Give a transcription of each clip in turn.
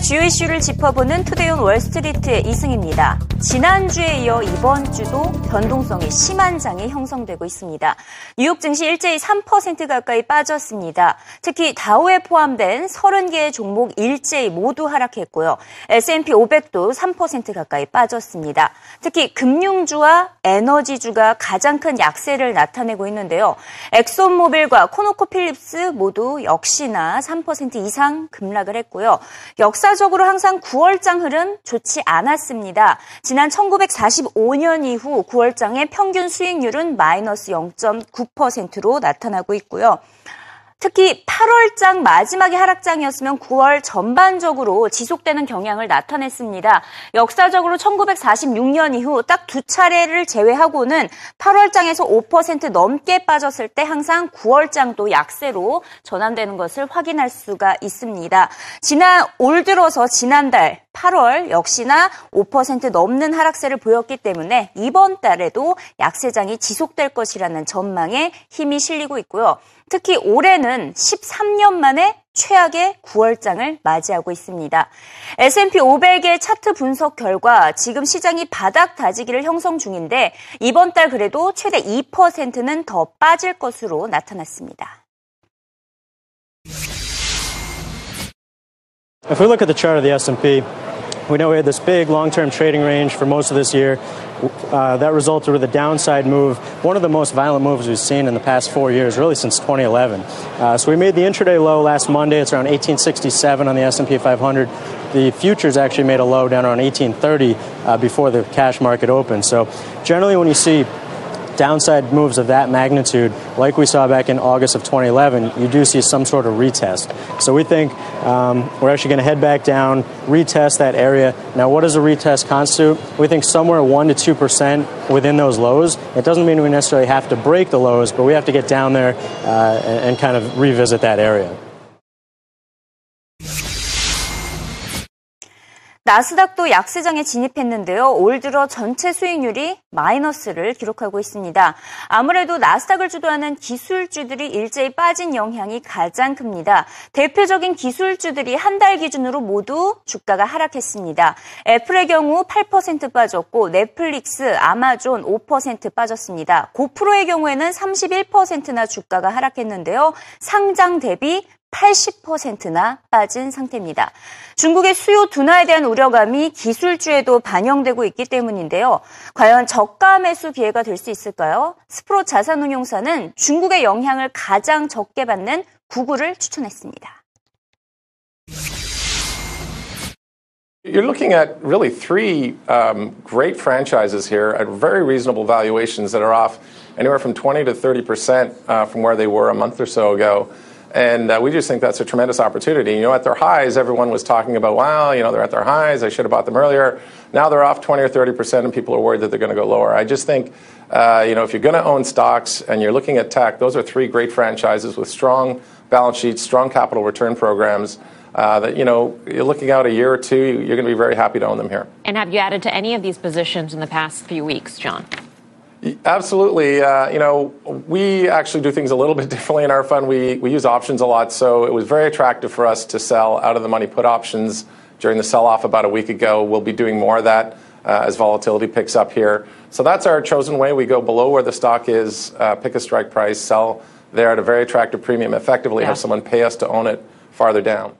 시간의 주요 이슈를 짚어보는 투데이온 월스트리트의 이승입니다. 지난주에 이어 이번 주도 변동성이 심한 장이 형성되고 있습니다. 뉴욕 증시 일제히 3% 가까이 빠졌습니다. 특히 다우에 포함된 30개의 종목 일제히 모두 하락했고요. S&P 500도 3% 가까이 빠졌습니다. 특히 금융주와 에너지주가 가장 큰 약세를 나타내고 있는데요. 엑손모빌과 코노코필립스 모두 역시나 3% 이상 급락을 했고요. 역사 적으로 항상 9월장 흐름 좋지 않았습니다. 지난 1945년 이후 9월장의 평균 수익률은 마이너스 0.9%로 나타나고 있고요. 특히 8월장 마지막에 하락장이었으면 9월 전반적으로 지속되는 경향을 나타냈습니다. 역사적으로 1946년 이후 딱 두 차례를 제외하고는 8월장에서 5% 넘게 빠졌을 때 항상 9월장도 약세로 전환되는 것을 확인할 수가 있습니다. 지난 올 들어서 지난달 8월 역시나 5% 넘는 하락세를 보였기 때문에 이번 달에도 약세장이 지속될 것이라는 전망에 힘이 실리고 있고요. 특히 올해는 13년 만에 최악의 9월장을 맞이하고 있습니다. S&P 500의 차트 분석 결과 지금 시장이 바닥 다지기를 형성 중인데 이번 달 그래도 최대 2%는 더 빠질 것으로 나타났습니다. If we look at the chart of the S&P, we know we had this big long-term trading range for most of this year. Uh, that resulted with a downside move, one of the most violent moves we've seen in the past four years, really since 2011. Uh, so we made the intraday low last Monday. It's around 1867 on the S&P 500. The futures actually made a low down around 1830 uh, before the cash market opened. So generally, when you see downside moves of that magnitude, like we saw back in August of 2011, you do see some sort of retest. So we think um, we're actually going to head back down, retest that area. Now, what does a retest constitute? We think somewhere 1% to 2% within those lows. It doesn't mean we necessarily have to break the lows, but we have to get down there uh, and, and kind of revisit that area. 나스닥도 약세장에 진입했는데요. 올 들어 전체 수익률이 마이너스를 기록하고 있습니다. 아무래도 나스닥을 주도하는 기술주들이 일제히 빠진 영향이 가장 큽니다. 대표적인 기술주들이 한 달 기준으로 모두 주가가 하락했습니다. 애플의 경우 8% 빠졌고 넷플릭스, 아마존 5% 빠졌습니다. 고프로의 경우에는 31%나 주가가 하락했는데요. 상장 대비 80%나 빠진 상태입니다. 중국의 수요 둔화에 대한 우려감이 기술주에도 반영되고 있기 때문인데요. 과연 저가 매수 기회가 될 수 있을까요? 스프로 자산운용사는 중국의 영향을 가장 적게 받는 구글을 추천했습니다. You're looking at really three um, great franchises here at very reasonable valuations that are off anywhere from 20 to 30 percent uh, from where they were a month or so ago. And uh, we just think that's a tremendous opportunity. You know, at their highs, everyone was talking about, wow, you know, they're at their highs. I should have bought them earlier. Now they're off 20 or 30 percent, and people are worried that they're going to go lower. I just think, uh, you know, if you're going to own stocks and you're looking at tech, those are three great franchises with strong balance sheets, strong capital return programs. Uh, that you know, you're looking out a year or two, you're going to be very happy to own them here. And have you added to any of these positions in the past few weeks, John? Absolutely. Uh, you know, we actually do things a little bit differently in our fund. We, we use options a lot, so it was very attractive for us to sell out of the money put options during the sell off about a week ago. We'll be doing more of that uh, as volatility picks up here. So that's our chosen way. We go below where the stock is, uh, pick a strike price, sell there at a very attractive premium, effectively yeah. have someone pay us to own it farther down.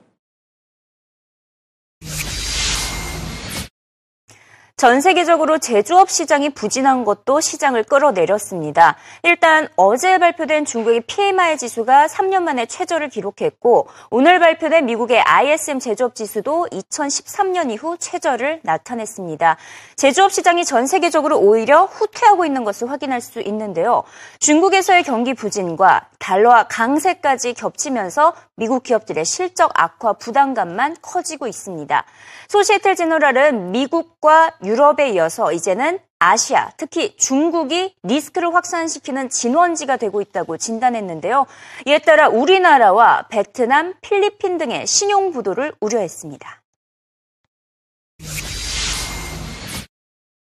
전 세계적으로 제조업 시장이 부진한 것도 시장을 끌어내렸습니다. 일단 어제 발표된 중국의 PMI 지수가 3년 만에 최저를 기록했고 오늘 발표된 미국의 ISM 제조업 지수도 2013년 이후 최저를 나타냈습니다. 제조업 시장이 전 세계적으로 오히려 후퇴하고 있는 것을 확인할 수 있는데요. 중국에서의 경기 부진과 달러와 강세까지 겹치면서 미국 기업들의 실적 악화 부담감만 커지고 있습니다. 소시에텔 제너럴은 미국과 유 럽에 이어서 이제는 아시아, 특히 중국이 리스크를 확산시키는 진원지가 되고 있다고 진단했는데요. 이에 따라 우리나라와 베트남, 필리핀 등의 신용 부도를 우려했습니다.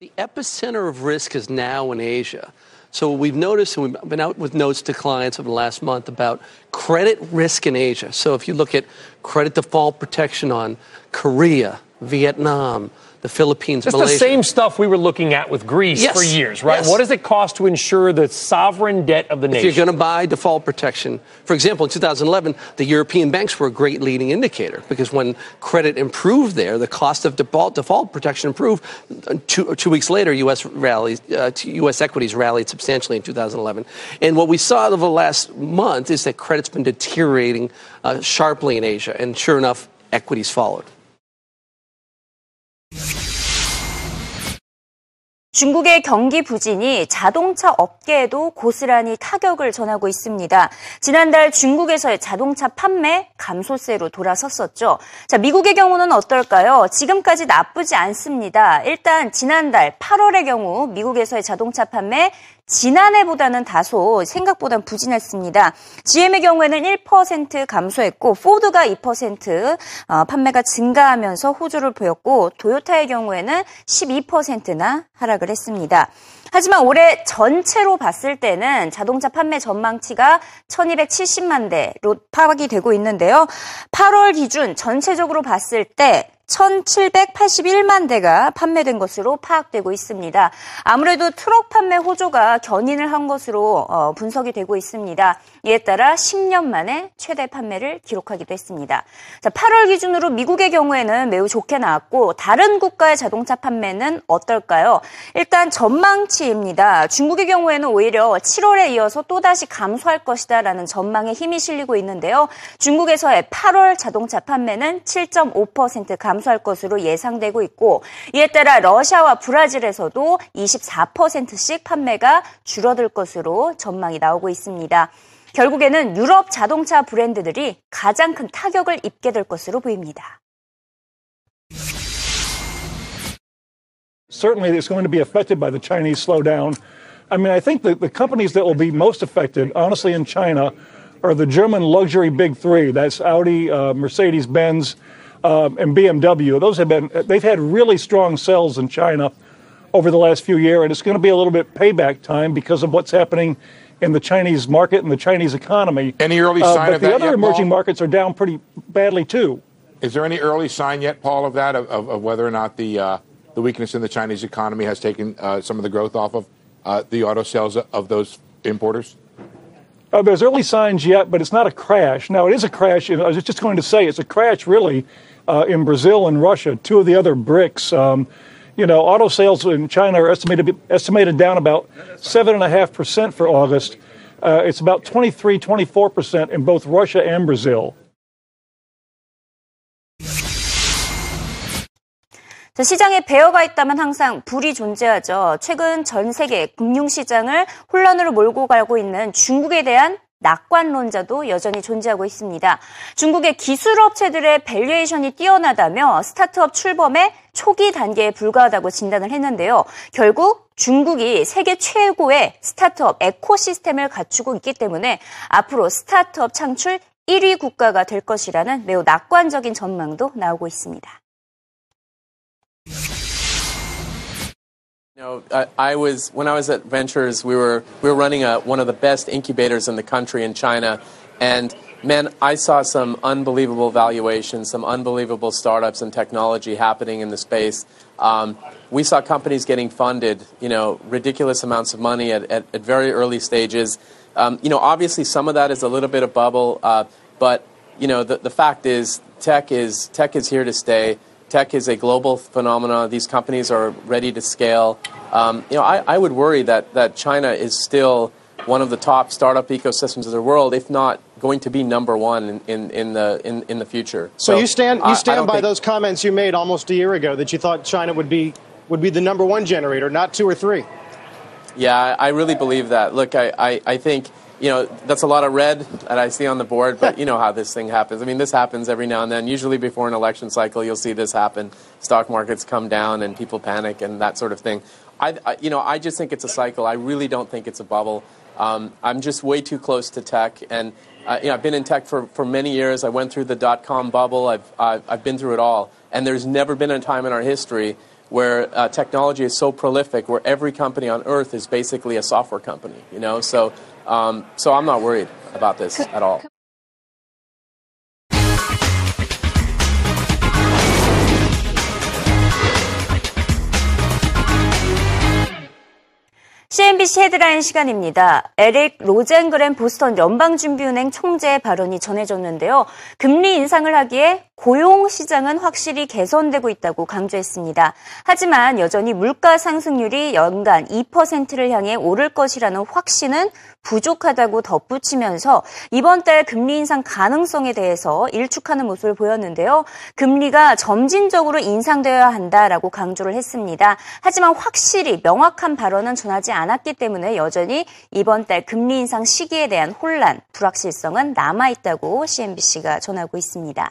The epicenter of risk is now in Asia. So we've noticed, and we've been out with notes to clients over the last month about credit risk in Asia. So if you look at credit default protection on Korea, Vietnam, the Philippines, It's the same stuff we were looking at with Greece Yes. for years, right? Yes. What does it cost to insure the sovereign debt of the If nation? you're going to buy default protection, for example, in 2011, the European banks were a great leading indicator because when credit improved there, the cost of default, default protection improved. Two, two weeks later, U.S. rallies, uh, U.S. equities rallied substantially in 2011. And what we saw over the last month is that credit's been deteriorating uh, sharply in Asia, and sure enough, equities followed. 중국의 경기 부진이 자동차 업계에도 고스란히 타격을 전하고 있습니다. 지난달 중국에서의 자동차 판매 감소세로 돌아섰었죠. 자, 미국의 경우는 어떨까요? 지금까지 나쁘지 않습니다. 일단 지난달 8월의 경우 미국에서의 자동차 판매 지난해보다는 다소 생각보단 부진했습니다. GM의 경우에는 1% 감소했고 포드가 2% 어, 판매가 증가하면서 호조를 보였고 도요타의 경우에는 12%나 하락을 했습니다. 하지만 올해 전체로 봤을 때는 자동차 판매 전망치가 1270만 대로 파악이 되고 있는데요. 8월 기준 전체적으로 봤을 때 1781만 대가 판매된 것으로 파악되고 있습니다. 아무래도 트럭 판매 호조가 견인을 한 것으로 어, 분석이 되고 있습니다. 이에 따라 10년 만에 최대 판매를 기록하기도 했습니다. 자, 8월 기준으로 미국의 경우에는 매우 좋게 나왔고 다른 국가의 자동차 판매는 어떨까요? 일단 전망치입니다. 중국의 경우에는 오히려 7월에 이어서 또다시 감소할 것이다라는 전망에 힘이 실리고 있는데요. 중국에서의 8월 자동차 판매는 7.5%감 소할 것으로 예상되고 있고 이에 따라 러시아와 브라질에서도 24%씩 판매가 줄어들 것으로 전망이 나오고 있습니다. 결국에는 유럽 자동차 브랜드들이 가장 큰 타격을 입게 될 것으로 보입니다. certainly it's going to be affected by the Chinese slowdown. I mean, I think that the companies that will be most affected, honestly, in China, are the German luxury big three. That's Audi, uh, Mercedes Benz, um, and BMW. Those have been they've had really strong sales in China over the last few years, and it's going to be a little bit payback time because of what's happening in the Chinese market and the Chinese economy. Any early Uh, sign but of the that The other yet, emerging Paul? markets are down pretty badly too. Is there any early sign yet, Paul, of that, of, of, of whether or not the uh, the weakness in the Chinese economy has taken uh, some of the growth off of uh, the auto sales of those importers? Uh, there's early signs yet, but it's not a crash. Now, it is a crash. I was just going to say it's a crash, really, uh, in Brazil and Russia, two of the other BRICS. Um, you know, auto sales in China are estimated estimated down about seven and a half percent for August. Uh, it's about 23, 24 percent in both Russia and Brazil. 자, 시장에 bear가 있다면 항상 bull이 존재하죠. 최근 전 세계 금융시장을 혼란으로 몰고 가고 있는 중국에 대한 낙관론자도 여전히 존재하고 있습니다. 중국의 기술업체들의 valuation이 뛰어나다며 startup 출범의 초기 단계에 불과하다고 진단을 했는데요. 결국 중국이 세계 최고의 startup ecosystem을 갖추고 있기 때문에 앞으로 startup 창출 1위 국가가 될 것이라는 매우 낙관적인 전망도 나오고 있습니다. You know, I, I was when I was at Ventures, we were we were running a, one of the best incubators in the country in China, and man, I saw some unbelievable valuations, some unbelievable startups and technology happening in the space. Um, we saw companies getting funded, you know, ridiculous amounts of money at, at, at very early stages. Um, you know, obviously some of that is a little bit of bubble, uh, but you know, the, the fact is, tech is tech is here to stay. Tech is a global phenomenon. These companies are ready to scale. Um, you know, I, I would worry that, that China is still one of the top startup ecosystems of the world, if not going to be number one in, in, in the in, in the future. So, you stand I- I you stand don't by think- those comments you made almost a year ago that you thought China would be would be the number one generator, not two or three. Yeah, I I really believe that. Look, I, I, I think, you know, that's a lot of red that I see on the board, but you know how this thing happens. I mean, this happens every now and then. Usually before an election cycle, you'll see this happen. Stock markets come down and people panic and that sort of thing. I, I you know, I just think it's a cycle. I really don't think it's a bubble. Um, I'm just way too close to tech, and uh, you know, I've been in tech for, for many years. I went through the dot com bubble. I've, I've, I've been through it all, and there's never been a time in our history where uh, technology is so prolific, where every company on earth is basically a software company. You know, so um, so I'm not worried about this at all. CNBC 헤드라인 시간입니다. 에릭 로젠그램 보스턴 연방준비은행 총재의 발언이 전해졌는데요. 금리 인상을 하기에 고용 시장은 확실히 개선되고 있다고 강조했습니다. 하지만 여전히 물가 상승률이 연간 2%를 향해 오를 것이라는 확신은 부족하다고 덧붙이면서 이번 달 금리 인상 가능성에 대해서 일축하는 모습을 보였는데요. 금리가 점진적으로 인상되어야 한다라고 강조를 했습니다. 하지만 확실히 명확한 발언은 전하지 않았기 때문에 여전히 이번 달 금리 인상 시기에 대한 혼란, 불확실성은 남아있다고 CNBC가 전하고 있습니다.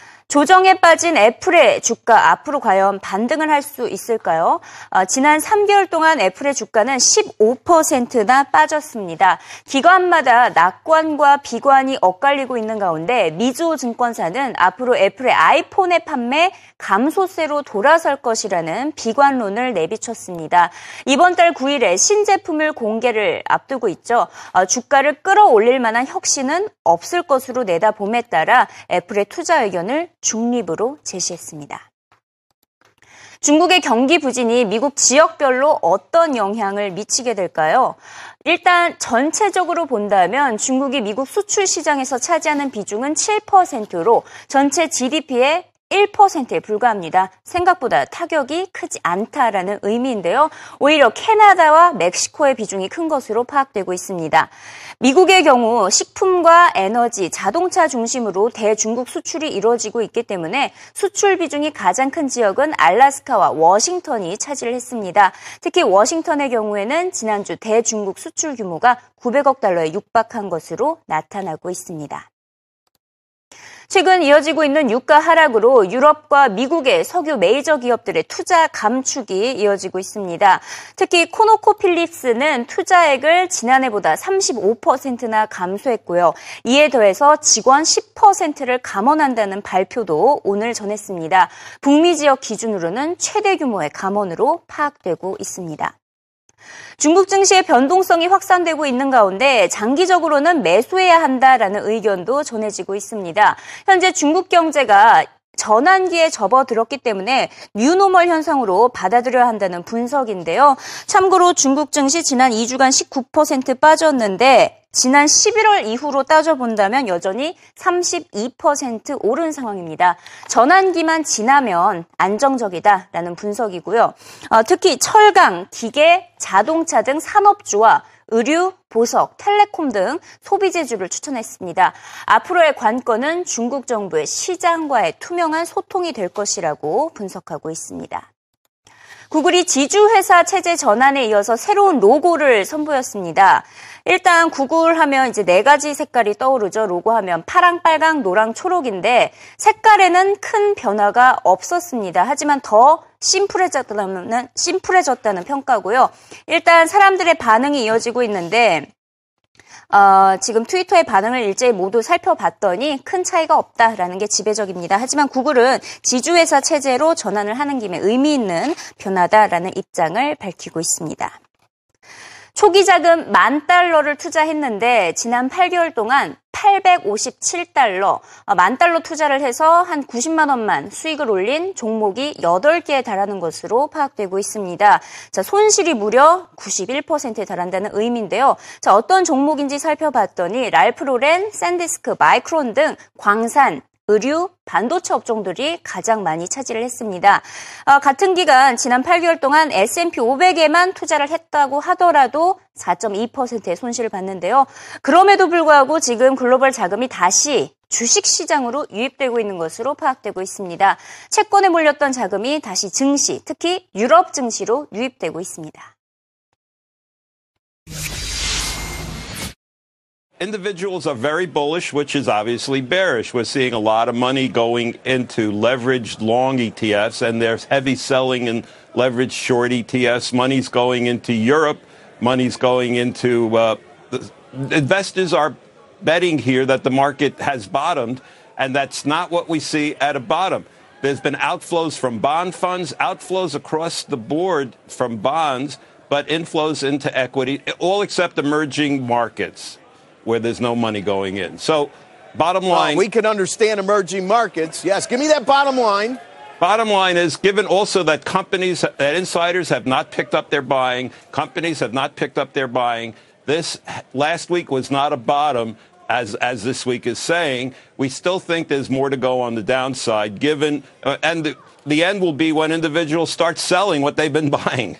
조정에 빠진 애플의 주가 앞으로 과연 반등을 할 수 있을까요? 어, 지난 3개월 동안 애플의 주가는 15%나 빠졌습니다. 기관마다 낙관과 비관이 엇갈리고 있는 가운데 미주호 증권사는 앞으로 애플의 아이폰의 판매 감소세로 돌아설 것이라는 비관론을 내비쳤습니다. 이번 달 9일에 신제품을 공개를 앞두고 있죠. 어, 주가를 끌어올릴 만한 혁신은 없을 것으로 내다봄에 따라 애플의 투자 의견을 중립으로 제시했습니다. 중국의 경기 부진이 미국 지역별로 어떤 영향을 미치게 될까요? 일단 전체적으로 본다면 중국이 미국 수출 시장에서 차지하는 비중은 7%로 전체 GDP의 1%에 불과합니다. 생각보다 타격이 크지 않다라는 의미인데요. 오히려 캐나다와 멕시코의 비중이 큰 것으로 파악되고 있습니다. 미국의 경우 식품과 에너지, 자동차 중심으로 대중국 수출이 이루어지고 있기 때문에 수출 비중이 가장 큰 지역은 알라스카와 워싱턴이 차지를 했습니다. 특히 워싱턴의 경우에는 지난주 대중국 수출 규모가 900억 달러에 육박한 것으로 나타나고 있습니다. 최근 이어지고 있는 유가 하락으로 유럽과 미국의 석유 메이저 기업들의 투자 감축이 이어지고 있습니다. 특히 코노코필립스는 투자액을 지난해보다 35%나 감소했고요. 이에 더해서 직원 10%를 감원한다는 발표도 오늘 전했습니다. 북미 지역 기준으로는 최대 규모의 감원으로 파악되고 있습니다. 중국 증시의 변동성이 확산되고 있는 가운데 장기적으로는 매수해야 한다라는 의견도 전해지고 있습니다. 현재 중국 경제가 전환기에 접어들었기 때문에 뉴노멀 현상으로 받아들여야 한다는 분석인데요. 참고로 중국 증시 지난 2주간 19% 빠졌는데 지난 11월 이후로 따져본다면 여전히 32% 오른 상황입니다. 전환기만 지나면 안정적이다라는 분석이고요. 어, 특히 철강, 기계, 자동차 등 산업주와 의류, 보석, 텔레콤 등 소비재주를 추천했습니다. 앞으로의 관건은 중국 정부의 시장과의 투명한 소통이 될 것이라고 분석하고 있습니다. 구글이 지주회사 체제 전환에 이어서 새로운 로고를 선보였습니다. 일단 구글 하면 이제 네 가지 색깔이 떠오르죠. 로고 하면 파랑, 빨강, 노랑, 초록인데 색깔에는 큰 변화가 없었습니다. 하지만 더 심플해졌다는, 심플해졌다는 평가고요. 일단 사람들의 반응이 이어지고 있는데 어, 지금 트위터의 반응을 일제히 모두 살펴봤더니 큰 차이가 없다라는 게 지배적입니다. 하지만 구글은 지주회사 체제로 전환을 하는 김에 의미 있는 변화다라는 입장을 밝히고 있습니다. 초기 자금 만 달러를 투자했는데 지난 8개월 동안 857달러, 어, 만 달러 투자를 해서 한 90만 원만 수익을 올린 종목이 8개에 달하는 것으로 파악되고 있습니다. 자, 손실이 무려 91%에 달한다는 의미인데요. 자, 어떤 종목인지 살펴봤더니 랄프로렌, 샌디스크, 마이크론 등 광산, 의류, 반도체 업종들이 가장 많이 차지를 했습니다. 어, 같은 기간 지난 8개월 동안 S&P 500에만 투자를 했다고 하더라도 4.2%의 손실을 봤는데요. 그럼에도 불구하고 지금 글로벌 자금이 다시 주식 시장으로 유입되고 있는 것으로 파악되고 있습니다. 채권에 몰렸던 자금이 다시 증시, 특히 유럽 증시로 유입되고 있습니다. Individuals are very bullish, which is obviously bearish. We're seeing a lot of money going into leveraged long ETFs, and there's heavy selling in leveraged short ETFs. Money's going into Europe. Money's going into uh, investors are betting here that the market has bottomed, and that's not what we see at a bottom. There's been outflows from bond funds, outflows across the board from bonds, but inflows into equity, all except emerging markets where there's no money going in. So, bottom line. we can understand emerging markets. Yes, give me that bottom line. Bottom line is, given also that companies, that insiders have not picked up their buying, companies have not picked up their buying. This last week was not a bottom, as as this week is saying. We still think there's more to go on the downside, given uh, and the, the end will be when individuals start selling what they've been buying.